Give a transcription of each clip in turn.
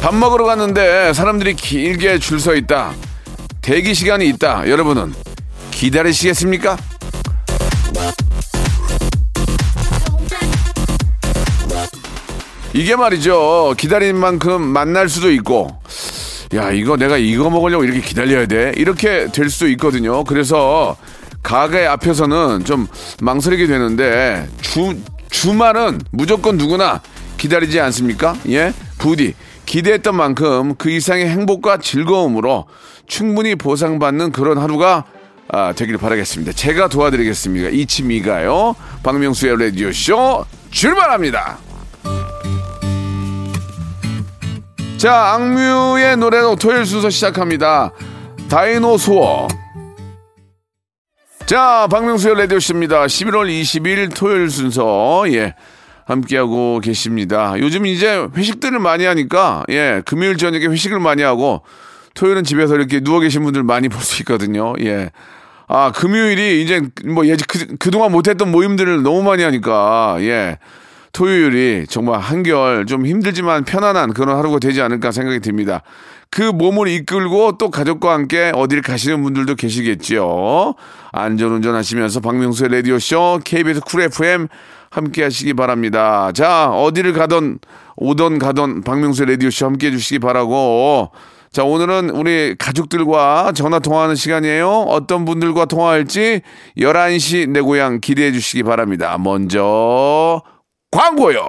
밥 먹으러 갔는데 사람들이 길게 줄 서 있다. 대기 시간이 있다. 여러분은 기다리시겠습니까? 이게 말이죠. 기다린 만큼 만날 수도 있고, 야, 이거 내가 이거 먹으려고 이렇게 기다려야 돼? 이렇게 될 수도 있거든요. 그래서 가게 앞에서는 좀 망설이게 되는데, 주, 주말은 무조건 누구나 기다리지 않습니까? 예? 부디 기대했던 만큼 그 이상의 행복과 즐거움으로 충분히 보상받는 그런 하루가 아, 되길 바라겠습니다. 제가 도와드리겠습니다. 이치미가요. 박명수의 라디오쇼 출발합니다. 자, 악뮤의 노래로 토요일 순서 시작합니다. 다이노소어. 자, 박명수의 라디오쇼입니다. 11월 20일 토요일 순서, 예, 함께하고 계십니다. 요즘 이제 회식들을 많이 하니까, 예, 금요일 저녁에 회식을 많이 하고, 토요일은 집에서 이렇게 누워 계신 분들 많이 볼 수 있거든요. 예. 아, 금요일이 이제 뭐 예전 그, 그동안 못했던 모임들을 너무 많이 하니까, 예. 토요일이 정말 한결 좀 힘들지만 편안한 그런 하루가 되지 않을까 생각이 듭니다. 그 몸을 이끌고 또 가족과 함께 어딜 가시는 분들도 계시겠지요. 안전운전 하시면서 박명수의 라디오쇼 KBS 쿨 FM 함께 하시기 바랍니다. 자, 어디를 가던 오던 가던 박명수의 라디오쇼 함께 해주시기 바라고 자, 오늘은 우리 가족들과 전화 통화하는 시간이에요. 어떤 분들과 통화할지 11시 내 고향 기대해 주시기 바랍니다. 먼저 광고요.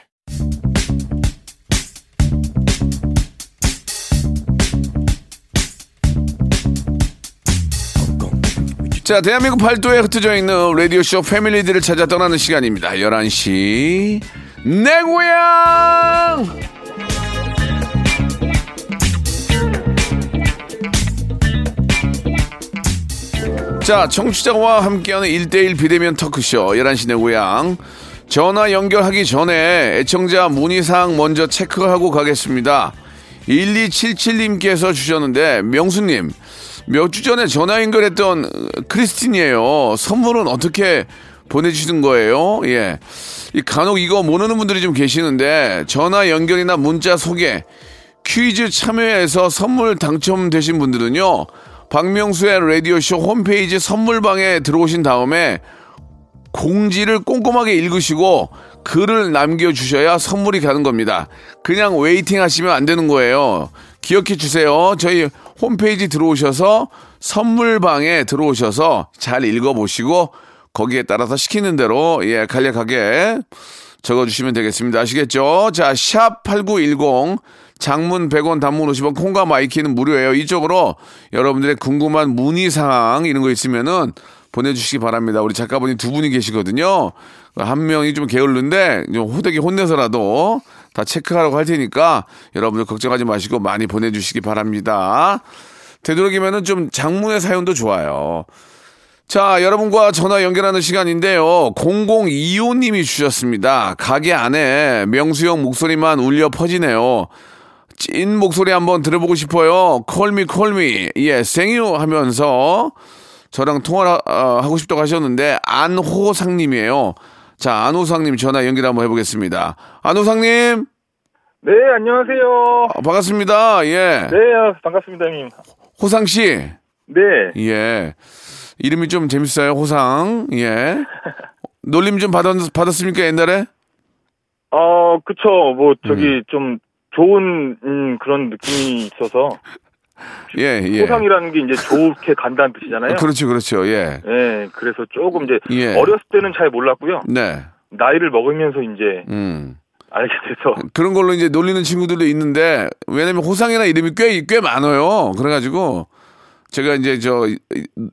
자, 대한민국 팔도에 흩어져 있는 라디오쇼 패밀리들을 찾아 떠나는 시간입니다. 11시 내 고향! 자, 청취자와 함께하는 1대1 비대면 터크쇼 11시 내 고향. 전화 연결하기 전에 애청자 문의사항 먼저 체크하고 가겠습니다. 1277님께서 주셨는데, 명수님, 몇 주 전에 전화 연결했던 크리스틴이에요. 선물은 어떻게 보내주시는 거예요? 예. 이 간혹 이거 모르는 분들이 좀 계시는데, 전화 연결이나 문자 소개, 퀴즈 참여해서 선물 당첨되신 분들은요, 박명수의 라디오쇼 홈페이지 선물방에 들어오신 다음에 공지를 꼼꼼하게 읽으시고 글을 남겨주셔야 선물이 가는 겁니다. 그냥 waiting 하시면 안 되는 거예요. 기억해 주세요. 저희 홈페이지 들어오셔서 선물방에 들어오셔서 잘 읽어보시고 거기에 따라서 시키는 대로 예 간략하게 적어주시면 되겠습니다. 아시겠죠? 자, 샵 8910 장문 100원 단문 50원 콩과 마이케이는 무료예요. 이쪽으로 여러분들의 궁금한 문의 사항 이런 거 있으면은 보내주시기 바랍니다. 우리 작가분이 두 분이 계시거든요. 한 명이 좀 게을른데 좀 호되게 혼내서라도 다 체크하라고 할 테니까 여러분들 걱정하지 마시고 많이 보내주시기 바랍니다. 되도록이면은 좀 장문의 사연도 좋아요. 자, 여러분과 전화 연결하는 시간인데요. 0025님이 주셨습니다. 가게 안에 명수형 목소리만 울려 퍼지네요. 찐 목소리 한번 들어보고 싶어요. 콜미 콜미. 예, 생유 하면서 저랑 통화를 어, 하고 싶다고 하셨는데 안호상님이에요. 자, 안호상님 전화 연결 한번 해보겠습니다. 안호상님 네, 안녕하세요. 아, 반갑습니다. 예, 네, 아, 반갑습니다, 형님. 호상 씨. 네, 예, 이름이 좀 재밌어요. 호상. 예. 놀림 좀 받았, 받았습니까 옛날에? 어, 그쵸. 뭐, 저기, 음. 좀, 좋은, 음, 그런 느낌이 있어서. 예, 예. 호상이라는 게 이제 좋게 간다는 뜻이잖아요. 그렇죠, 그렇죠. 예. 예, 그래서 조금 이제 예. 어렸을 때는 잘 몰랐고요. 네. 나이를 먹으면서 이제 음. 알게 돼서 그런 걸로 이제 놀리는 친구들도 있는데 왜냐면 호상이나 이름이 꽤 꽤 많아요. 그래가지고 제가 이제 저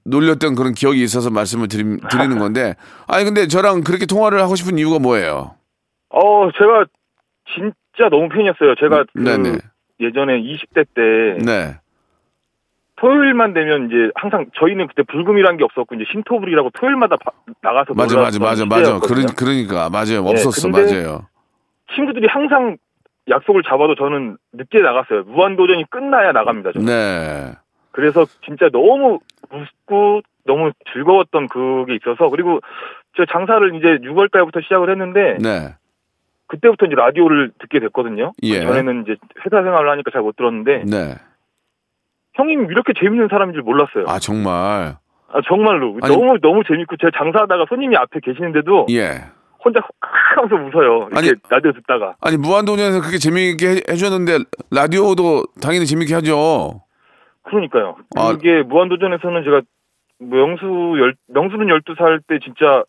놀렸던 그런 기억이 있어서 말씀을 드림, 드리는 건데 아니 근데 저랑 그렇게 통화를 하고 싶은 이유가 뭐예요? 어 제가 진짜 너무 팬이었어요. 제가 그 네네. 예전에 20대 때 네. 토요일만 되면 이제 항상 저희는 그때 불금이란 게 없었고 이제 신토불이라고 토요일마다 바- 나가서 맞아 맞아 맞아 맞아. 그러, 그러니까 맞아요. 네, 없었어 근데 맞아요. 친구들이 항상 약속을 잡아도 저는 늦게 나갔어요. 무한도전이 끝나야 나갑니다. 저는. 네. 그래서 진짜 너무 웃고 너무 즐거웠던 그게 있어서 그리고 저 장사를 이제 6월 달부터 시작을 했는데 네. 그때부터 이제 라디오를 듣게 됐거든요. 예. 전에는 이제 회사 생활을 하니까 잘 못 들었는데 네. 형님 이렇게 재밌는 사람인 줄 몰랐어요. 아 정말. 아, 정말로 아니- 너무 너무 재밌고 제가 장사하다가 손님이 앞에 계시는데도 예. 혼자 하면서 웃어요. 이렇게 아니- 라디오 듣다가 아니 무한도전에서 그렇게 재미있게 해- 해주셨는데 라디오도 당연히 재미있게 하죠. 그러니까요. 아. 그게 무한도전에서는 제가 명수 열 명수는 12살 때 진짜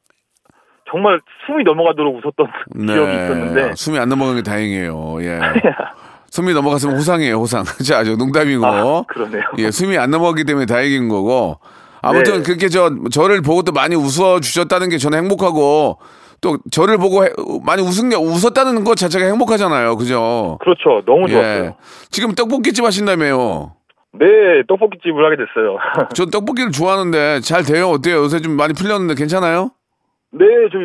정말 숨이 넘어가도록 웃었던 기억이 있었는데 숨이 안 넘어간 게 다행이에요. 예. 숨이 넘어갔으면 호상이에요, 호상. 자, 저 농담이고. 아, 그러네요. 예, 숨이 안 넘어가기 때문에 다행인 거고. 아무튼 네. 그렇게 저 저를 보고 또 많이 웃어 주셨다는 게 저는 행복하고 또 저를 보고 해- 많이 웃은 게 웃었다는 것 자체가 행복하잖아요. 그죠? 그렇죠. 너무 예. 좋았어요. 지금 떡볶이집 하신다며요. 네, 떡볶이집을 하게 됐어요. 저 떡볶이를 좋아하는데 잘 돼요? 어때요? 요새 좀 많이 풀렸는데 괜찮아요? 네, 저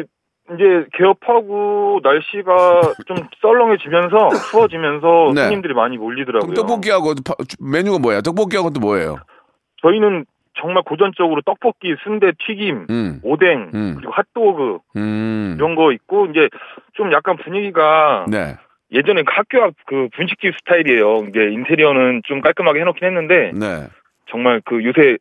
이제 개업하고 날씨가 좀 썰렁해지면서 추워지면서 네. 손님들이 많이 몰리더라고요. 떡볶이하고 파- 메뉴가 뭐야? 떡볶이하고 또 뭐예요? 저희는 정말 고전적으로 떡볶이, 순대, 튀김, 음. 오뎅, 음. 그리고 핫도그 음. 이런 거 있고 이제 좀 약간 분위기가 네. 예전에 학교 앞 그 분식집 스타일이에요. 이게 인테리어는 좀 깔끔하게 해놓긴 했는데 네. 정말 그 요새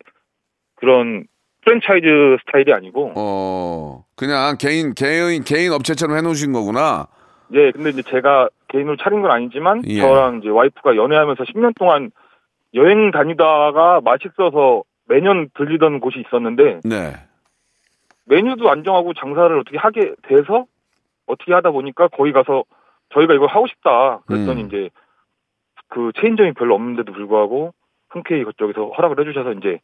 그런 프랜차이즈 스타일이 아니고 어, 그냥 개인, 개인, 개인 업체처럼 해놓으신 거구나. 예 근데 이제 제가 개인으로 차린 건 아니지만 예. 저랑 이제 와이프가 연애하면서 10년 동안 여행 다니다가 맛있어서 매년 들리던 곳이 있었는데 네. 메뉴도 안 정하고 장사를 어떻게 하게 돼서 어떻게 하다 보니까 거기 가서 저희가 이걸 하고 싶다 그랬더니 음. 이제 그 체인점이 별로 없는데도 불구하고 흔쾌히 그쪽에서 허락을 해주셔서 이제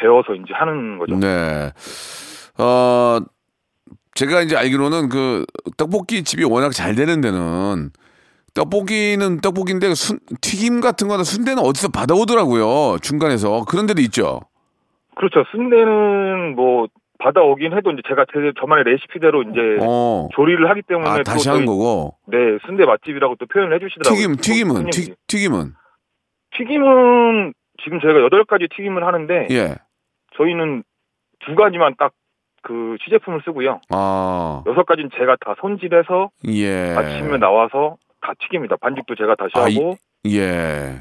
배워서 이제 하는 거죠. 네. 어, 제가 이제 알기로는 그 떡볶이 집이 워낙 잘 되는 데는 떡볶이는 떡볶이인데 순, 튀김 같은 거나 순대는 어디서 받아오더라고요. 중간에서. 그런 데도 있죠. 그렇죠. 순대는 뭐 받아오긴 해도 이제 제가 제 저만의 레시피대로 이제 어. 조리를 하기 때문에 아, 또 다시 하는 거고. 네 순대 맛집이라고 또 표현을 해주시더라고요. 튀김, 튀김은. 튀, 튀김은. 튀김은 지금 저희가 여덟 가지 튀김을 하는데 예. 저희는 두 가지만 딱 그 시제품을 쓰고요. 아, 여섯 가지는 제가 다 손질해서 예. 아침에 나와서 다 튀깁니다. 반죽도 제가 다시 아, 하고. 예.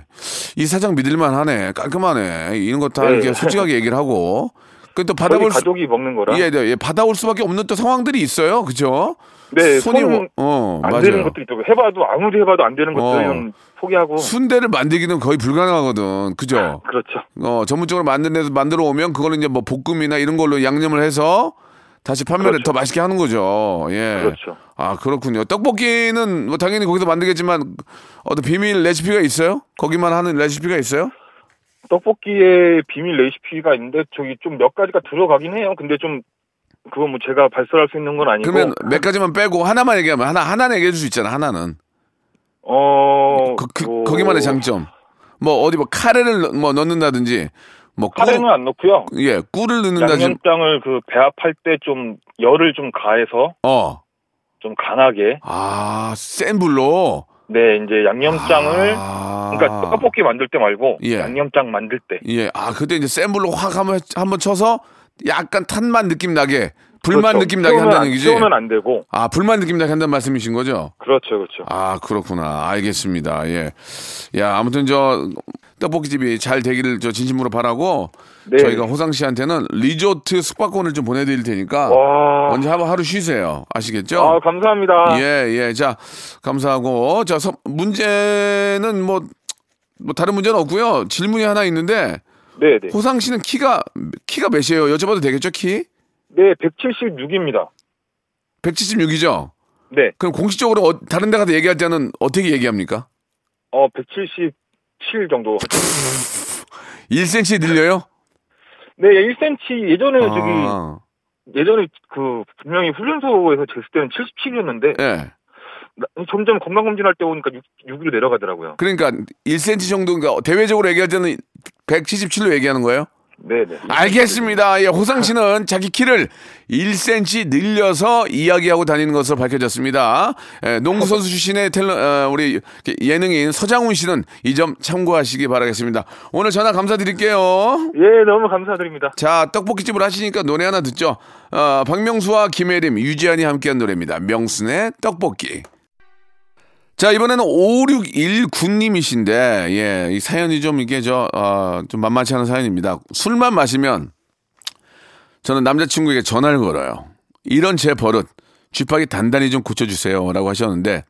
이 사장 믿을만 하네. 깔끔하네. 이런 거 다 네. 이렇게 솔직하게 얘기를 하고. 그또 받아볼 수, 가족이 먹는 거라. 예, 네, 예, 받아올 수밖에 없는 또 상황들이 있어요. 그죠? 네, 손이, 손 어, 안 맞아요. 되는 것도 있고 해봐도 아무리 해봐도 안 되는 것들은 포기하고. 순대를 만들기는 거의 불가능하거든. 그죠? 그렇죠. 어, 전문적으로 만든 데서 만들어 오면 그걸 이제 뭐 볶음이나 이런 걸로 양념을 해서 다시 판매를 그렇죠. 더 맛있게 하는 거죠. 예. 그렇죠. 아, 그렇군요. 떡볶이는 뭐 당연히 거기서 만들겠지만 어떤 비밀 레시피가 있어요? 거기만 하는 레시피가 있어요? 떡볶이에 비밀 레시피가 있는데 저기 좀 몇 가지가 들어가긴 해요. 근데 좀 그건 뭐 제가 발설할 수 있는 건 아니고. 그러면 몇 가지만 빼고 하나만 얘기하면 하나 하나는 얘기해 줄 수 있잖아. 하나는. 어 그, 그, 뭐, 거기만의 장점. 뭐 어디 뭐 카레를 넣- 뭐 넣는다든지 뭐 꿀, 카레는 안 넣고요. 예, 꿀을 넣는다든지 양념장을 그 배합할 때 좀 열을 좀 가해서 어. 좀 강하게. 아, 센 불로. 네, 이제 양념장을 아. 그러니까 떡볶이 만들 때 말고 예. 양념장 만들 때. 예. 아, 그때 이제 센 불로 확 한번 한번 쳐서 약간 탄만 느낌 나게 불만 그렇죠. 느낌 나게 한다는 안- 얘기지. 키우면 안 되고. 아, 불만 느낌 나게 한다는 말씀이신 거죠? 그렇죠, 그렇죠. 아, 그렇구나. 알겠습니다. 예. 야, 아무튼 저 떡볶이집이 잘 되기를 저 진심으로 바라고 네. 저희가 호상 씨한테는 리조트 숙박권을 좀 보내드릴 테니까 와. 언제 한번 하루 쉬세요. 아시겠죠? 아, 감사합니다. 예, 예. 자, 감사하고 자, 서- 문제는 뭐 뭐 다른 문제는 없고요. 질문이 하나 있는데 네, 네. 호상 씨는 키가 키가 몇이에요? 여쭤봐도 되겠죠? 키? 네, 176입니다. 176이죠. 네. 그럼 공식적으로 어- 다른 데 가서 얘기할 때는 어떻게 얘기합니까? 어, 177 정도. 1cm 늘려요? 네, 1cm 예전에 저기 아, 예전에 그 분명히 훈련소에서 쟀을 때는 77이었는데 예. 점점 건강 검진할 때 오니까 6, 6으로 내려가더라고요. 그러니까 1cm 정도인가 대외적으로 얘기할 때는 177로 얘기하는 거예요? 네, 네. 알겠습니다. 예, 호상 씨는 자기 키를 1cm 늘려서 이야기하고 다니는 것으로 밝혀졌습니다. 예, 농구 선수 출신의 텔러, 어, 우리 예능인 서장훈 씨는 이 점 참고하시기 바라겠습니다. 오늘 전화 감사드릴게요. 예, 너무 감사드립니다. 자, 떡볶이집을 하시니까 노래 하나 듣죠. 어, 박명수와 김혜림, 유지한이 함께한 노래입니다. 명순의 떡볶이. 자, 이번에는 5619님이신데, 예, 이 사연이 좀 이게 저, 어, 좀 만만치 않은 사연입니다. 술만 마시면 저는 남자친구에게 전화를 걸어요. 이런 제 버릇, 쥐파기 단단히 좀 고쳐주세요. 라고 하셨는데,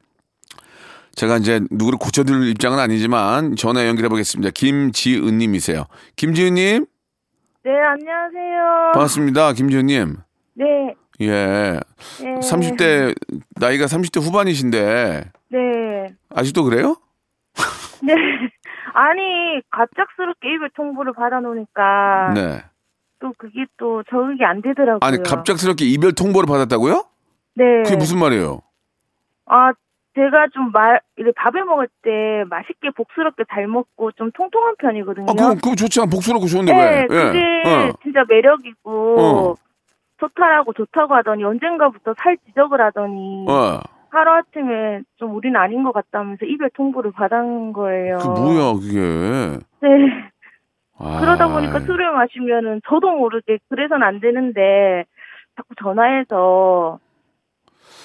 제가 이제 누구를 고쳐드릴 입장은 아니지만 전화 연결해 보겠습니다. 김지은님이세요. 김지은님, 네, 안녕하세요. 반갑습니다. 김지은님. 네, 예. 네. 30대, 나이가 30대 후반이신데, 네. 아직도 그래요? 네. 아니, 갑작스럽게 이별 통보를 받아놓으니까 네. 또 그게 또 적응이 안 되더라고요. 아니, 갑작스럽게 이별 통보를 받았다고요? 네. 그게 무슨 말이에요? 아, 제가 좀 말, 이렇게 밥을 먹을 때 맛있게 복스럽게 잘 먹고 좀 통통한 편이거든요. 아, 그럼, 그거 좋지 않아. 복수롭고 좋은데 네, 왜? 그게 어. 진짜 매력이고 어. 좋다라고 좋다고 하더니 언젠가부터 살 지적을 하더니 어. 하루아침에 좀 우리는 아닌 것 같다면서 이별 통보를 받은 거예요. 그 뭐야, 그게. 네. 아. 그러다 보니까 술을 마시면은 저도 모르게 그래서는 안 되는데 자꾸 전화해서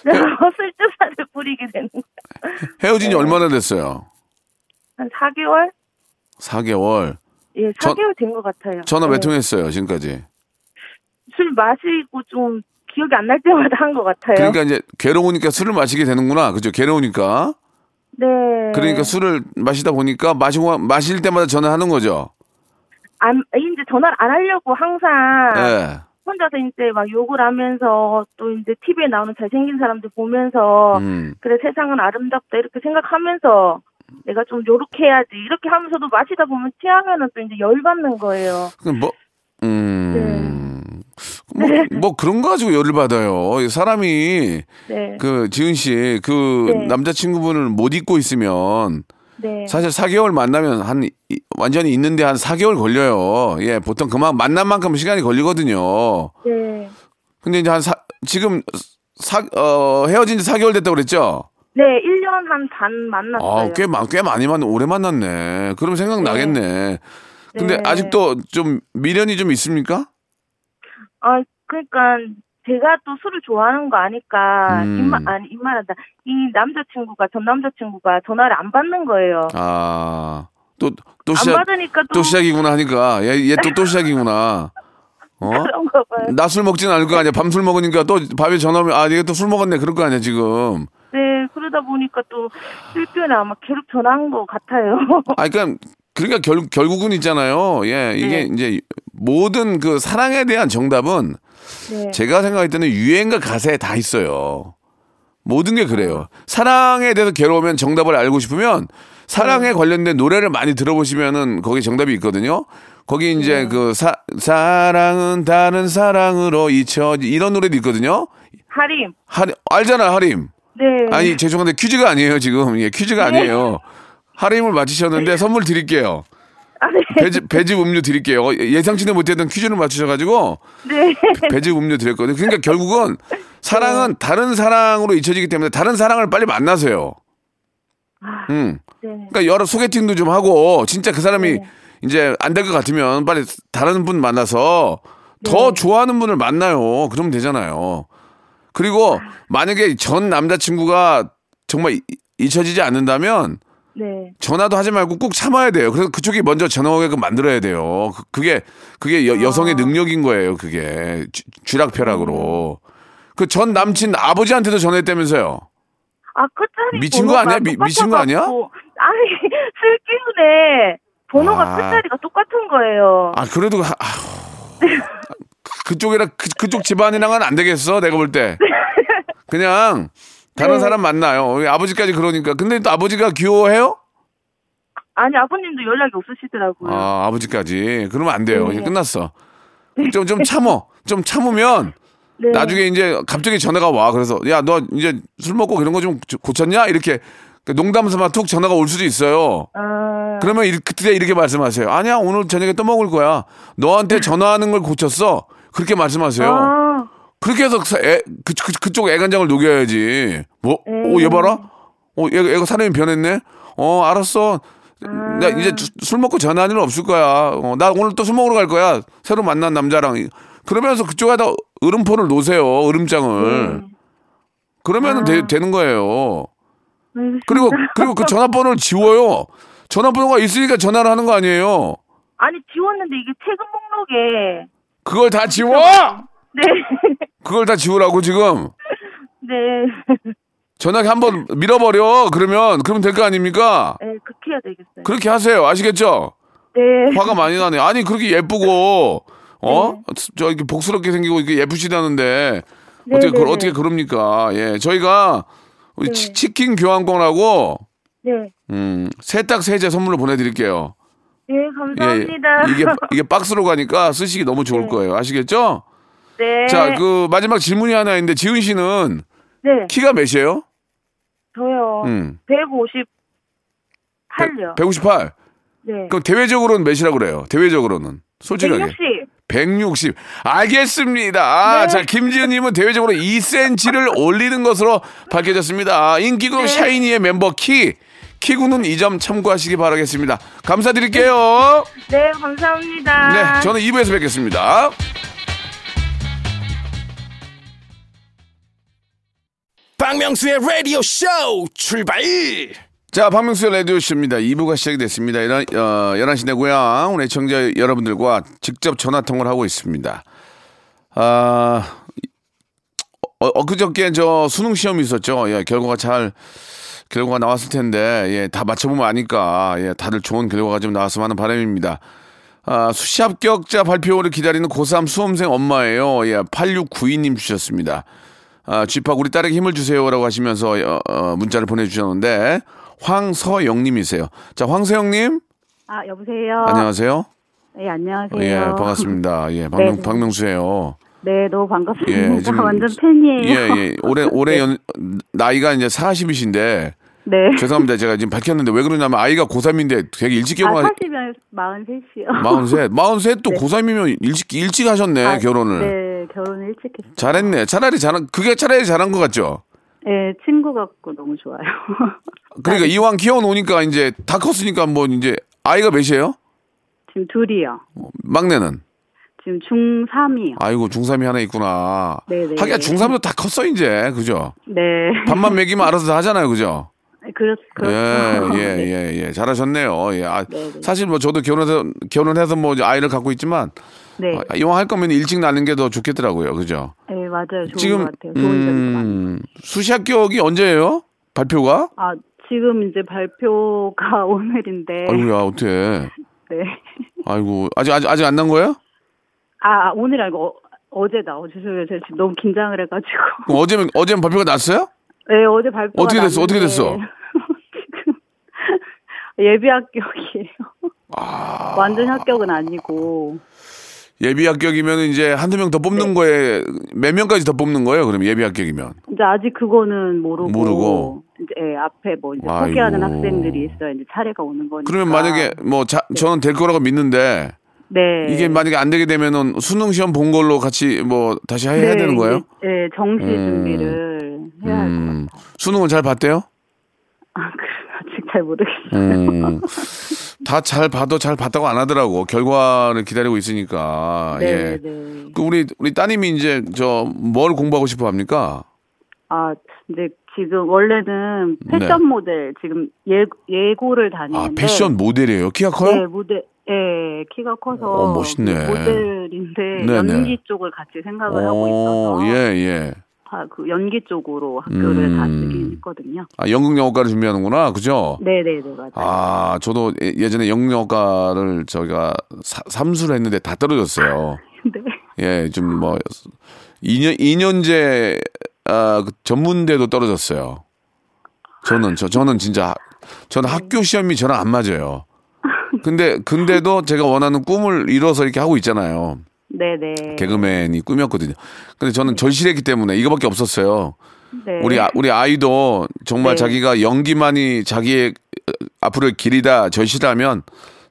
내가 쓸데사를 부리게 되는 거야. 헤어진 지 네. 얼마나 됐어요? 한 4개월? 4개월. 예, 전- 4개월 된 것 같아요. 전화 몇 네. 통 했어요, 지금까지? 술 마시고 좀 기억이 안 날 때마다 한 것 같아요. 그러니까 이제 괴로우니까 술을 마시게 되는구나. 그죠? 괴로우니까. 네. 그러니까 술을 마시다 보니까 마시고 마실 때마다 전화하는 거죠. 안, 이제 전화를 안 하려고 항상 예. 혼자서 이제 막 욕을 하면서 또 이제 TV에 나오는 잘생긴 사람들 보면서 음. 그래 세상은 아름답다 이렇게 생각하면서 내가 좀 요렇게 해야지 이렇게 하면서도 마시다 보면 취하면은 또 이제 열받는 거예요. 그럼 뭐, 음. 뭐, 뭐 그런 거 가지고 열을 받아요. 이 사람이 네. 그 지은 씨 그 네. 남자친구분을 못 잊고 있으면 네. 사실 4개월 만나면 한 이- 완전히 있는데 한 4개월 걸려요. 예, 보통 그만 만난 만큼 시간이 걸리거든요. 네. 근데 이제 한 사, 지금 사, 어, 헤어진 지 4개월 됐다고 그랬죠? 네, 1년 한 반 만났어요. 아, 꽤, 많- 꽤 많이 만, 오래 만났네. 그럼 생각나겠네. 근데 네. 아직도 좀 미련이 좀 있습니까? 아, 그러니까 제가 또 술을 좋아하는 거 아니까 음. 입만 아니 입만하다. 이 남자친구가 전 남자친구가 전화를 안 받는 거예요. 아, 또, 또안 시작, 받으니까 또, 또 시작이구나 하니까. 얘, 얘 또, 또 시작이구나. 어? 그런가 봐요. 낮술 먹진 않을 거 아니야. 밤술 먹으니까 또 밤에 전화 오면, 아, 얘가 또 술 먹었네. 그럴 거 아니야, 지금. 네, 그러다 보니까 또 실편에 아마 계속 전화한 것 같아요. 아, 그러니까, 그러니까 결, 결국은 있잖아요. 예, 이게 네. 이제 모든 그 사랑에 대한 정답은 네. 제가 생각할 때는 유행과 가사에 다 있어요. 모든 게 그래요. 사랑에 대해서 괴로우면 정답을 알고 싶으면 사랑에 관련된 노래를 많이 들어보시면은 거기 정답이 있거든요. 거기 이제 그 사, 사랑은 다른 사랑으로 잊혀 이런 노래도 있거든요. 하림. 하림 알잖아 하림. 네. 아니 죄송한데 퀴즈가 아니에요 지금. 예, 퀴즈가 아니에요. 하림을 맞히셨는데 선물 드릴게요. 아, 네. 배즙, 배즙 음료 드릴게요. 어, 예상치도 못했던 퀴즈를 맞추셔가지고 네. 배즙 음료 드렸거든요. 그러니까 결국은 사랑은 다른 사랑으로 잊혀지기 때문에 다른 사랑을 빨리 만나세요. 음. 네. 그러니까 여러 소개팅도 좀 하고 진짜 그 사람이 네. 이제 안 될 것 같으면 빨리 다른 분 만나서 더 네. 좋아하는 분을 만나요. 그러면 되잖아요. 그리고 만약에 전 남자친구가 정말 이- 잊혀지지 않는다면 네. 전화도 하지 말고 꼭 참아야 돼요. 그래서 그쪽이 먼저 전화 오게끔 만들어야 돼요. 그- 그게 그게 여, 여성의 능력인 거예요. 그게 쥐- 쥐락펴락으로. 그 전 남친 아버지한테도 전화했다면서요. 아, 끝자리 미친 거 아니야? 미- 미친 거 아니야? 아니, 쓸 기운에 번호가 아. 끝자리가 똑같은 거예요. 아, 그래도, 하- 아휴. 그쪽이랑, 그, 그쪽 집안이랑은 안 되겠어, 내가 볼 때. 그냥, 다른 네. 사람 만나요. 우리 아버지까지 그러니까. 근데 또 아버지가 귀여워해요? 아니, 아버님도 연락이 없으시더라고요. 아, 아버지까지. 그러면 안 돼요. 네. 이제 끝났어. 좀, 좀 참어. 좀 참으면, 네. 나중에 이제 갑자기 전화가 와. 그래서, 야, 너 이제 술 먹고 이런 거 좀 고쳤냐? 이렇게 농담 삼아 툭 전화가 올 수도 있어요. 아, 그러면 이- 그때 이렇게 말씀하세요. 아니야, 오늘 저녁에 또 먹을 거야. 너한테 전화하는 걸 고쳤어. 그렇게 말씀하세요. 아, 그렇게 해서 사- 애, 그, 그, 그쪽 애간장을 녹여야지. 뭐, 음. 어, 얘 봐라? 어, 얘, 얘가 사람이 변했네? 어, 알았어. 나 이제 주- 술 먹고 전화할 일은 없을 거야. 어, 나 오늘 또 술 먹으러 갈 거야. 새로 만난 남자랑. 그러면서 그쪽에다 으름포를 놓으세요. 으름장을. 그러면 은 되는 거예요. 그리고, 그리고 그 전화번호를 지워요. 전화번호가 있으니까 전화를 하는 거 아니에요. 아니, 지웠는데 이게 최근 목록에. 그걸 다 지워! 네. 그걸 다 지우라고 지금. 네. 전화기 한번 밀어버려. 그러면, 그러면 될 거 아닙니까? 네, 그렇게 해야 되겠어요. 그렇게 하세요. 아시겠죠? 네. 화가 많이 나네. 아니, 그렇게 예쁘고, 어? 네. 저 이렇게 복스럽게 생기고 이렇게 예쁘시다는데, 네, 어떻게, 네, 어떻게 네. 그럽니까? 예. 저희가 우리 치, 치킨 교환권하고, 네. 음, 세탁 세제 선물로 보내드릴게요. 네, 예. 감사합니다. 이게, 이게 박스로 가니까 쓰시기 너무 좋을 네. 거예요. 아시겠죠? 네. 자, 그 마지막 질문이 하나 있는데, 지은 씨는 네. 키가 몇이에요? 저요. 음. 158요. 158. 네. 그럼 대외적으로는 몇이라고 그래요? 대외적으로는. 솔직하게. 160. 160. 알겠습니다. 아, 네. 자, 김지은 님은 대외적으로 2cm를 올리는 것으로 밝혀졌습니다. 인기그룹 네. 샤이니의 멤버 키. 키구는 이 점 참고하시기 바라겠습니다. 감사드릴게요. 네, 감사합니다. 네, 저는 2부에서 뵙겠습니다. 박명수의 라디오 쇼 출발 자, 박명수의 라디오 쇼입니다. 2부가 시작이 됐습니다. 11, 어, 11시 내 고향, 우리 청자 여러분들과 직접 전화 통화를 하고 있습니다. 아, 어, 엊그저께 저 수능 시험이 있었죠. 예, 결과가 잘, 결과가 나왔을 텐데, 예, 다 맞춰보면 아니까, 예, 다들 좋은 결과가 좀 나왔으면 하는 바람입니다. 아, 수시 합격자 발표를 기다리는 고3 수험생 엄마예요. 예, 8692님 주셨습니다. 아, 쥐팍 우리 딸에게 힘을 주세요라고 하시면서 어, 어, 문자를 보내주셨는데 황서영님이세요. 자, 황서영님 아, 여보세요. 안녕하세요. 네, 안녕하세요. 예, 반갑습니다. 예, 박명, 네. 박명수예요. 네, 너무 반갑습니다. 예, 지금 완전 팬이에요. 예, 예. 올해 올해 연 나이가 이제 40이신데 네. 죄송합니다. 제가 지금 밝혔는데 왜 그러냐면 아이가 고3인데 되게 일찍 아, 결혼하 40이면 43이요. 43. 43또 고3이면 일찍 일찍 하셨네, 결혼을. 네, 결혼을 일찍 했어요. 잘했네. 차라리 잘한 그게 차라리 잘한 것 같죠. 네, 친구 같고 너무 좋아요. 그러니까 이왕 키워 놓으니까 이제 다 컸으니까 뭐 이제 아이가 몇이에요? 지금 둘이요. 막내는? 지금 중3이요. 아이고 중3이 하나 있구나. 네네. 하기야 중3도 다 컸어 이제 그죠? 네. 밥만 먹이면 알아서 다 하잖아요 그죠? 그렇, 그렇죠. 예, 예, 네. 예, 예. 잘하셨네요. 예. 아, 네네. 사실 뭐 저도 결혼해서 결혼해서 뭐 이제 아이를 갖고 있지만 네. 아, 이왕 할 거면 일찍 낳는 게 더 좋겠더라고요. 그죠? 네, 맞아요. 좋은 지금 것 같아요. 음, 수시 합격이 언제예요? 발표가? 아, 지금 이제 발표가 오늘인데. 아이고야 어떻게? 네. 아이고 아직 아직 아직 안 난 거예요? 아, 오늘 알고 어, 어제다. 어, 죄송해요. 제가 지금 너무 긴장을 해가지고. 어제면 어제면 발표가 났어요? 네, 어제 발표가 어떻게 됐어? 어떻게 됐어? 지금 예비 합격이에요. 아. 완전 합격은 아니고. 예비 합격이면 이제 한두 명 더 뽑는 네. 거에 몇 명까지 더 뽑는 거예요? 그럼 예비 합격이면 이제 아직 그거는 모르고. 모르고. 이제 예, 앞에 뭐 이제 아이고. 소개하는 학생들이 있어야 이제 차례가 오는 거니까. 그러면 만약에 뭐 자, 저는 될 거라고 믿는데 네. 이게 만약에 안 되게 되면은 수능 시험 본 걸로 같이 뭐 다시 해야 네, 되는 거예요? 이제, 네, 정시 음. 준비를 해야 할것 음, 같아요. 수능은 잘 봤대요? 아, 그 잘 모르겠어요. 음, 다잘 봐도 잘 봤다고 안 하더라고. 결과를 기다리고 있으니까. 네, 예. 네. 그 우리 우리 따님이 이제 저 뭘 공부하고 싶어 합니까? 아, 이제 지금 원래는 네. 패션 모델 지금 예, 예고를 아, 다니는데 패션 모델이에요. 키가 커요? 네, 모델 예, 키가 커서 어, 멋있네. 모델인데 네네. 연기 쪽을 같이 생각을 하고 있어서 예, 예. 그 연기 쪽으로 학교를 음. 다니긴 했거든요. 아, 연극 영어과를 준비하는구나. 그죠? 네네네 맞아요. 아, 저도 예- 예전에 연극 영어과를 저희가 사- 삼수를 했는데 다 떨어졌어요. 네. 예, 좀 뭐 2년 2년제 아, 그 전문대도 떨어졌어요. 저는 저 저는 진짜 저는 학교 시험이 저랑 안 맞아요. 근데 근데도 제가 원하는 꿈을 이뤄서 이렇게 하고 있잖아요. 네네. 개그맨이 꿈이었거든요. 근데 저는 절실했기 때문에 이거밖에 없었어요. 네. 우리 아, 우리 아이도 정말 네. 자기가 연기만이 자기의 어, 앞으로의 길이다 절실하면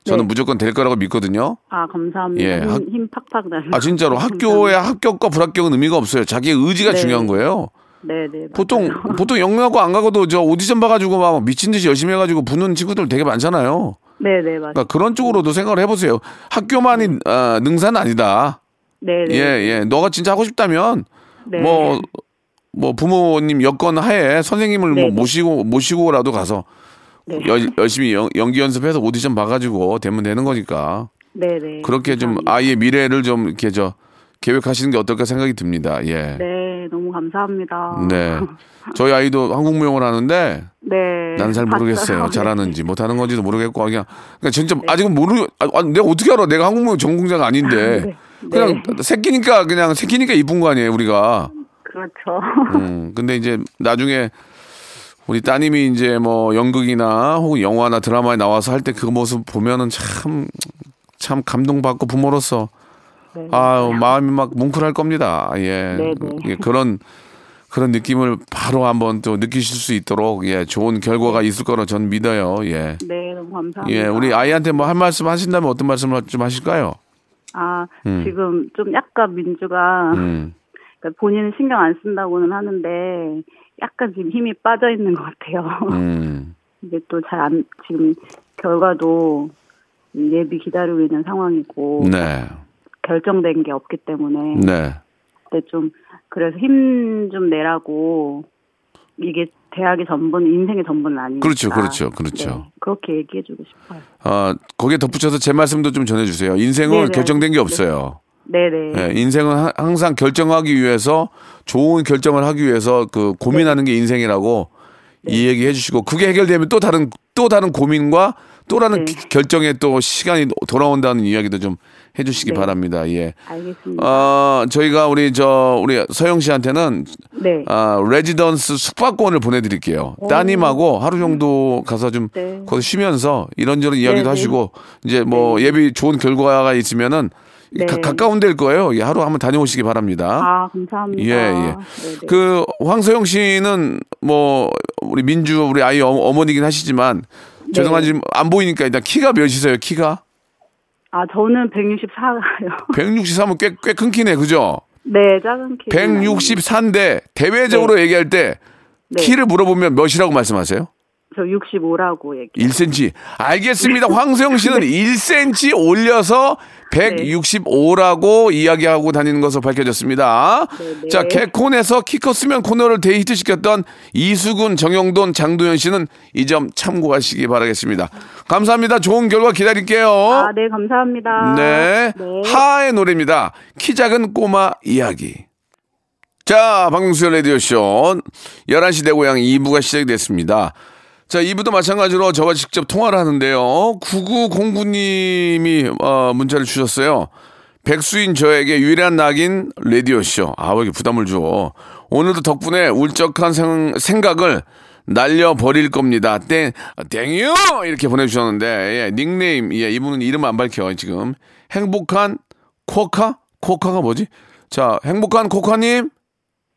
저는 네. 무조건 될 거라고 믿거든요. 아 감사합니다. 예, 힘, 학- 힘 팍팍 나는. 아 진짜로 학교의 합격과 불합격은 의미가 없어요. 자기의 의지가 네. 중요한 거예요. 네네. 보통 맞아요. 보통 영문학과 안 가고도 저 오디션 봐가지고 막 미친 듯이 열심히 해가지고 붙는 친구들 되게 많잖아요. 네 네 맞아요. 그러니까 그런 쪽으로도 생각을 해보세요. 학교만이 아, 능사는 아니다. 네 네. 예 예. 너가 진짜 하고 싶다면 네. 뭐 뭐 부모님 여건 하에 선생님을 뭐 네, 네. 모시고 모시고라도 가서 네. 여- 열심히 연, 연기 연습해서 오디션 봐가지고 되면 되는 거니까 네 네. 그렇게 좀. 아이의 미래를 좀 이렇게 저 계획하시는 게 어떨까 생각이 듭니다. 예. 네 너무 감사합니다. 네. 저희 아이도 한국 무용을 하는데 네. 나는 잘 모르겠어요. 봤어요. 잘하는지 못하는 건지도 모르겠고 그냥 그러니까 진짜 아직은 모르. 아, 아, 내가 어떻게 알아? 내가 한국 무용 전공자가 아닌데 네. 그냥 새끼니까 그냥 새끼니까 이쁜 거 아니에요 우리가. 그렇죠. 음, 근데 이제 나중에 우리 따님이 이제 뭐 연극이나 혹은 영화나 드라마에 나와서 할 때 그 모습 보면은 참, 참 감동받고 부모로서 네. 아 마음이 막 뭉클할 겁니다. 예. 네, 네. 예, 그런 그런 느낌을 바로 한번 또 느끼실 수 있도록 예 좋은 결과가 있을 거라 저는 믿어요. 예. 네 너무 감사합니다. 예, 우리 아이한테 뭐할 말씀 하신다면 어떤 말씀을 좀 하실까요? 아 음. 지금 좀 약간 민주가 음. 그러니까 본인은 신경 안 쓴다고는 하는데 약간 지금 힘이 빠져 있는 것 같아요. 음. 이게 또 잘 안 지금 결과도 예비 기다리고 있는 상황이고 네. 결정된 게 없기 때문에 네. 근데 좀 그래서 힘 좀 내라고 이게 대학의 전부는 인생의 전부는 아니니까 그렇죠, 그렇죠, 그렇죠. 네, 그렇게 얘기해주고 싶어요. 아, 거기에 덧붙여서 제 말씀도 좀 전해주세요. 인생은 네네. 결정된 게 없어요. 네네. 예, 인생은 하- 항상 결정하기 위해서 좋은 결정을 하기 위해서 그 고민하는 게 인생이라고 네. 이 얘기 해주시고 그게 해결되면 또 다른 또 다른 고민과 또 다른 네. 기- 결정에 또 시간이 돌아온다는 이야기도 좀 해주시기 네. 바랍니다. 예. 알겠습니다. 어, 저희가 우리 저 우리 서영 씨한테는 네. 아, 레지던스 숙박권을 보내드릴게요. 따님하고 하루 정도 가서 좀 네. 거기 쉬면서 이런저런 이야기도 네, 하시고 이제 뭐 예비 좋은 결과가 있으면은 네. 가, 가까운 데일 거예요. 예, 하루 한번 다녀오시기 바랍니다. 아 감사합니다. 예, 예. 네네. 그 황소영 씨는 뭐 우리 민주 우리 아이 어, 어머니긴 하시지만 네. 죄송하지만 안 보이니까 일단 키가 몇이세요? 키가 아 저는 164가요. 163은 꽤 꽤 큰 키네, 그죠? 네 작은 키. 164인데 대외적으로 얘기할 때 네. 키를 물어보면 몇이라고 말씀하세요? 저 65라고 얘기. 1cm. 알겠습니다. 황소영 씨는 1cm 올려서 165라고 이야기하고 다니는 것으로 밝혀졌습니다. 네네. 자, 개콘에서 키 컸으면 코너를 데이트 시켰던 이수근, 정영돈, 장도연 씨는 이 점 참고하시기 바라겠습니다. 감사합니다. 좋은 결과 기다릴게요. 아, 네, 감사합니다. 네. 하의 노래입니다. 키 작은 꼬마 이야기. 자, 박명수의 라디오쇼. 11시 내 고향 2부가 시작이 됐습니다. 자, 2부도 마찬가지로 저와 직접 통화를 하는데요. 9909님이 어, 문자를 주셨어요. 백수인 저에게 유일한 낙인 라디오쇼. 아, 왜 이렇게 부담을 줘. 오늘도 덕분에 울적한 생, 생각을 날려버릴 겁니다. 땡, 땡이요! 이렇게 보내주셨는데, 예, 닉네임, 예, 이분은 이름 안 밝혀, 지금. 행복한 코카? 코카가 뭐지? 자, 행복한 코카님?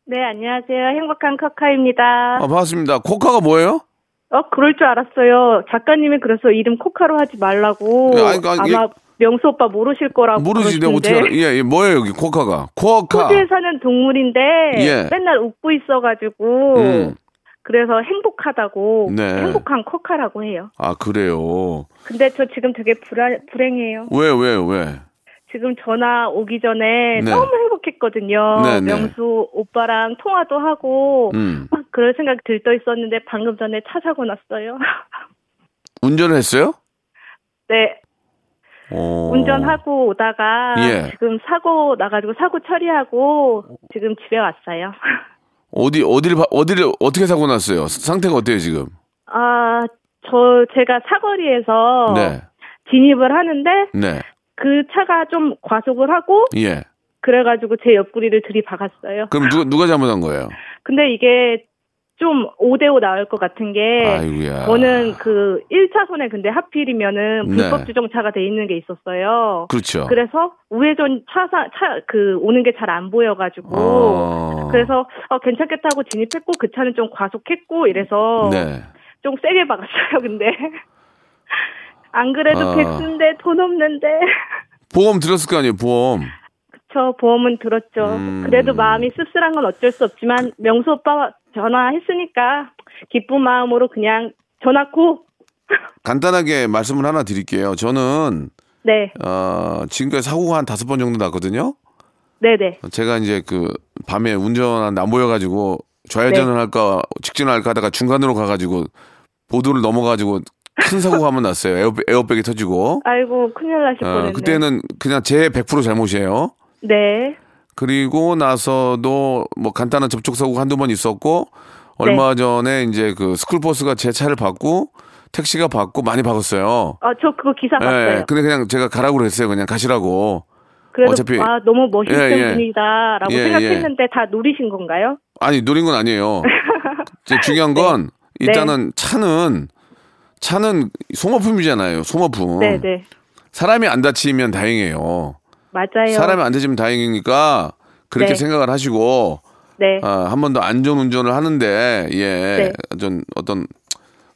네, 안녕하세요. 행복한 커카입니다. 아, 반갑습니다. 코카가 뭐예요? 어, 그럴 줄 알았어요. 작가님이 그래서 이름 코카로 하지 말라고. 예, 아니, 그러니까 아마 명수 오빠 모르실 거라고. 모르지, 내가 어떻게 알아? 예, 예, 뭐예요, 여기, 코카가? 코카. 호주에 사는 동물인데 예. 맨날 웃고 있어가지고 음. 그래서 행복하다고 네. 행복한 코카라고 해요. 아, 그래요. 근데 저 지금 되게 불안, 불행해요. 왜, 왜, 왜? 지금 전화 오기 전에 네. 너무 행복했거든요. 네, 네. 명수 오빠랑 통화도 하고 음. 막 그럴 생각 들떠 있었는데 방금 전에 차 사고 났어요. 운전을 했어요? 네, 어. 운전하고 오다가 예. 지금 사고 나가지고 사고 처리하고 지금 집에 왔어요. 어디 어디를 봐- 어디를 어떻게 사고 났어요? 상태가 어때요 지금? 아, 저, 제가 사거리에서 네, 진입을 하는데 네, 그 차가 좀 과속을 하고 예. 그래가지고 제 옆구리를 들이박았어요. 그럼 누가 누가 잘못한 거예요? 근데 이게 좀 5대5 나올 것 같은 게 아이고야. 저는 그 1차선에 근데 하필이면은 네. 불법 주정차가 돼 있는 게 있었어요. 그렇죠. 그래서 우회전 차사 차 그 오는 게 잘 안 보여 가지고 어. 그래서 어, 괜찮겠다고 진입했고 그 차는 좀 과속했고 이래서 네. 좀 세게 박았어요. 근데 안 그래도 아. 백수인데 돈 없는데 보험 들었을 거 아니에요, 보험. 저 보험은 들었죠. 음. 그래도 마음이 씁쓸한 건 어쩔 수 없지만 명수 오빠와 전화했으니까 기쁜 마음으로 그냥 전화고 간단하게 말씀을 하나 드릴게요. 저는 네, 어, 지금까지 사고가 한 다섯 번 정도 났거든요. 네네. 제가 이제 그 밤에 운전 안 보여가지고 좌회전을 네. 할까 직진을 할까 하다가 중간으로 가가지고 보도를 넘어가지고 큰 사고가 한 번 났어요. 에어백, 에어백이 터지고. 아이고 큰일 나실 어, 뻔했네. 그때는 그냥 제 100% 잘못이에요. 네, 그리고 나서도 뭐 간단한 접촉 사고가 한두 번 있었고 얼마 전에 이제 그 스쿨버스가 제 차를 받고 택시가 받고 많이 박았어요. 어, 저 그거 기사 봤어요. 예, 근데 그냥 제가 가라고 그랬어요. 그냥 가시라고. 그래도 어차피- 아 너무 멋있는 예, 예. 분이다라고 예, 생각했는데 다 노리신 건가요? 아니 노린 건 아니에요. 이제 중요한 건 네. 일단은 차는 차는 소모품이잖아요. 소모품. 네, 네, 사람이 안 다치면 다행이에요. 맞아요. 사람이 안 다치면 다행이니까 그렇게 네. 생각을 하시고 네, 아, 한 번 더 안전 운전을 하는데 예, 네. 좀 어떤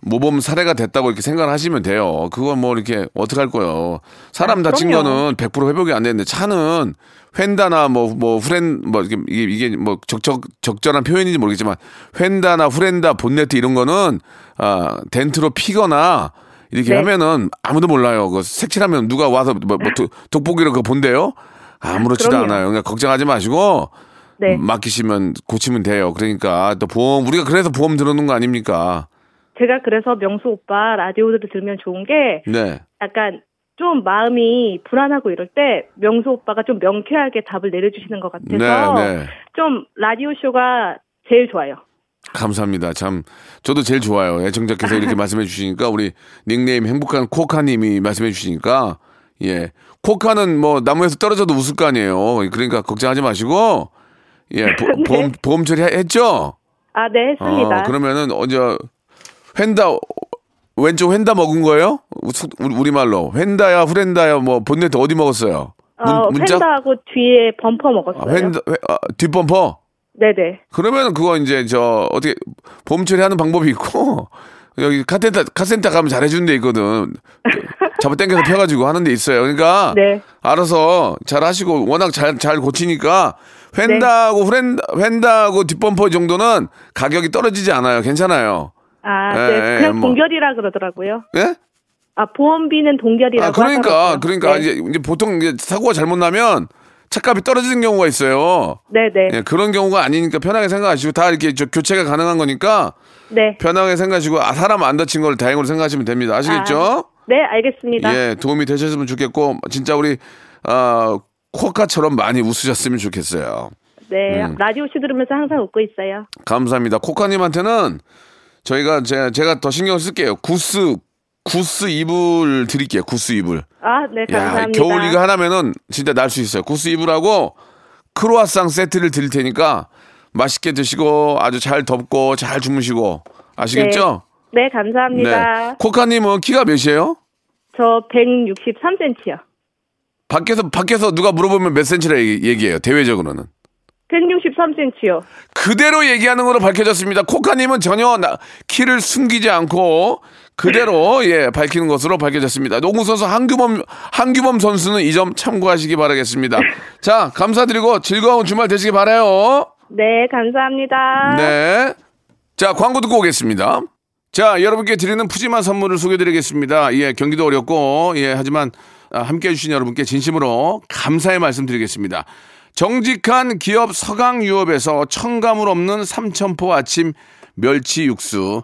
모범 사례가 됐다고 이렇게 생각을 하시면 돼요. 그건 뭐 이렇게 어떻게 할 거예요. 사람 아, 다친. 거는 100% 회복이 안 되는데 차는 휀다나 뭐 뭐 후렌 뭐 이게 이게, 이게 뭐 적적 적절한 표현인지 모르겠지만 휀다나 후렌다 본네트 이런 거는 아 덴트로 피거나 이렇게 네. 하면은 아무도 몰라요. 그 색칠하면 누가 와서 뭐, 뭐 도- 돋보기로 그거 본대요. 아무렇지도 그럼요. 않아요. 그러니까 걱정하지 마시고 네. 맡기시면 고치면 돼요. 그러니까 또 보험 우리가 그래서 보험 들어놓은 거 아닙니까? 제가 그래서 명수 오빠 라디오를 들으면 좋은 게 네. 약간 좀 마음이 불안하고 이럴 때 명수 오빠가 좀 명쾌하게 답을 내려주시는 것 같아서 네, 네. 좀 라디오 쇼가 제일 좋아요. 감사합니다. 참 저도 제일 좋아요. 애청자께서 이렇게 말씀해 주시니까 우리 닉네임 행복한 코카님이 말씀해 주시니까 예 코카는 뭐 나무에서 떨어져도 웃을 거 아니에요. 그러니까 걱정하지 마시고 예 보, 보험 보험 처리 했죠? 아, 네, 했습니다. 어, 그러면은 언제 횡다 왼쪽 횡다 먹은 거예요? 우리 말로 횡다야 후렌다야 뭐 본네트 어디 먹었어요? 어, 펜다하고 뒤에 범퍼 먹었어요. 아, 횡- 아, 뒷범퍼. 네네. 그러면 그거 이제 저 어떻게 보험 처리하는 방법이 있고 여기 카센터 카센터 가면 잘해주는 데 있거든. 잡아 당겨서 펴가지고 하는 데 있어요. 그러니까 네. 알아서 잘 하시고 워낙 잘 잘 고치니까 횡다하고 후렌다 횡다하고 뒷범퍼 정도는 가격이 떨어지지 않아요. 괜찮아요. 아, 예, 네. 예, 그냥 뭐. 동결이라 그러더라고요. 예? 아, 보험비는 동결이라고 아 그러니까 하더라고요. 그러니까 네. 이제, 이제 보통 이제 사고가 잘못 나면 차값이 떨어지는 경우가 있어요. 네네. 예, 그런 경우가 아니니까 편하게 생각하시고 다 이렇게 저 교체가 가능한 거니까 네. 편하게 생각하시고 아 사람 안 다친 걸 다행으로 생각하시면 됩니다. 아시겠죠? 아, 네, 알겠습니다. 예, 도움이 되셨으면 좋겠고 진짜 우리 아 코카처럼 많이 웃으셨으면 좋겠어요. 네, 음. 라디오 쇼 들으면서 항상 웃고 있어요. 감사합니다. 코카님한테는 저희가 제가, 제가 더 신경 쓸게요. 구스 구스 이불 드릴게요. 구스 이불. 아, 네, 야, 감사합니다. 겨울 이거 하나면은 진짜 날 수 있어요. 구스 이불하고 크로아상 세트를 드릴 테니까 맛있게 드시고 아주 잘 덮고 잘 주무시고 아시겠죠? 네, 감사합니다. 코카님은 키가 몇이에요? 저 163cm요. 밖에서 밖에서 누가 물어보면 몇 센치라 얘기- 얘기 해요. 대외적으로는 163cm요. 그대로 얘기하는 걸로 밝혀졌습니다. 코카님은 전혀 나- 키를 숨기지 않고 그대로 예 밝히는 것으로 밝혀졌습니다. 농구 선수 한규범 한규범 선수는 이 점 참고하시기 바라겠습니다. 자 감사드리고 즐거운 주말 되시기 바라요. 네, 감사합니다. 네. 자, 광고 듣고 오겠습니다. 자, 여러분께 드리는 푸짐한 선물을 소개드리겠습니다. 예, 경기도 어렵고, 예, 하지만 아, 함께 해주신 여러분께 진심으로 감사의 말씀 드리겠습니다. 정직한 기업 서강유업에서 첨가물 없는 삼천포 아침 멸치 육수,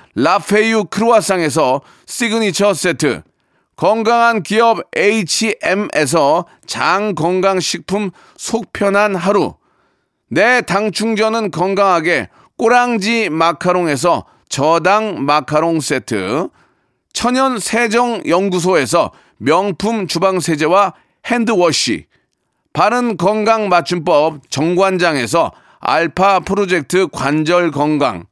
라페유 크루아상에서 시그니처 세트, 건강한 기업 H&M에서 장건강식품 속편한 하루, 내 당 충전은 건강하게 꼬랑지 마카롱에서 저당 마카롱 세트, 천연 세정 연구소에서 명품 주방 세제와 핸드워시, 바른 건강 맞춤법 정관장에서 알파 프로젝트 관절 건강,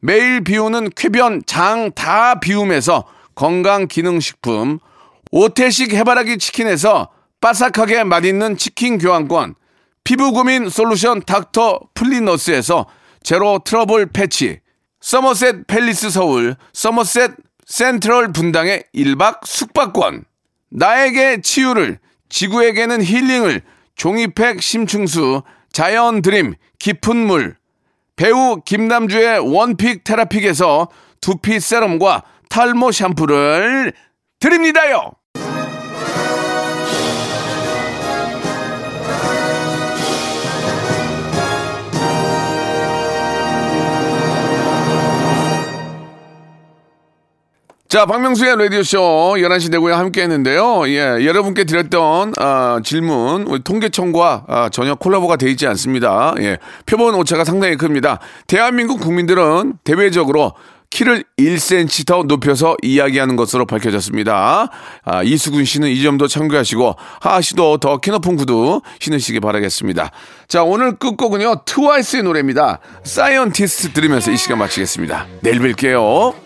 매일 비우는 쾌변 장 다 비움에서 건강 기능 식품, 오태식 해바라기 치킨에서 바삭하게 맛있는 치킨 교환권, 피부 고민 솔루션 닥터 플리너스에서 제로 트러블 패치, 서머셋 팰리스 서울, 서머셋 센트럴 분당의 1박 숙박권, 나에게 치유를, 지구에게는 힐링을, 종이팩 심층수, 자연 드림, 깊은 물, 배우 김남주의 one pick 테라픽에서 두피 세럼과 탈모 샴푸를 드립니다요! 자, 박명수의 라디오쇼 11시 대구에 함께 했는데요. 예, 여러분께 드렸던, 아, 질문, 우리 통계청과 아, 전혀 콜라보가 돼 있지 않습니다. 예, 표본 오차가 상당히 큽니다. 대한민국 국민들은 대외적으로 키를 1cm 더 높여서 이야기하는 것으로 밝혀졌습니다. 아, 이수근 씨는 이 점도 참고하시고, 하하 씨도 더 키높은 구두 신으시기 바라겠습니다. 자, 오늘 끝곡은요, 트와이스의 노래입니다. Scientist 들으면서 이 시간 마치겠습니다. 내일 뵐게요.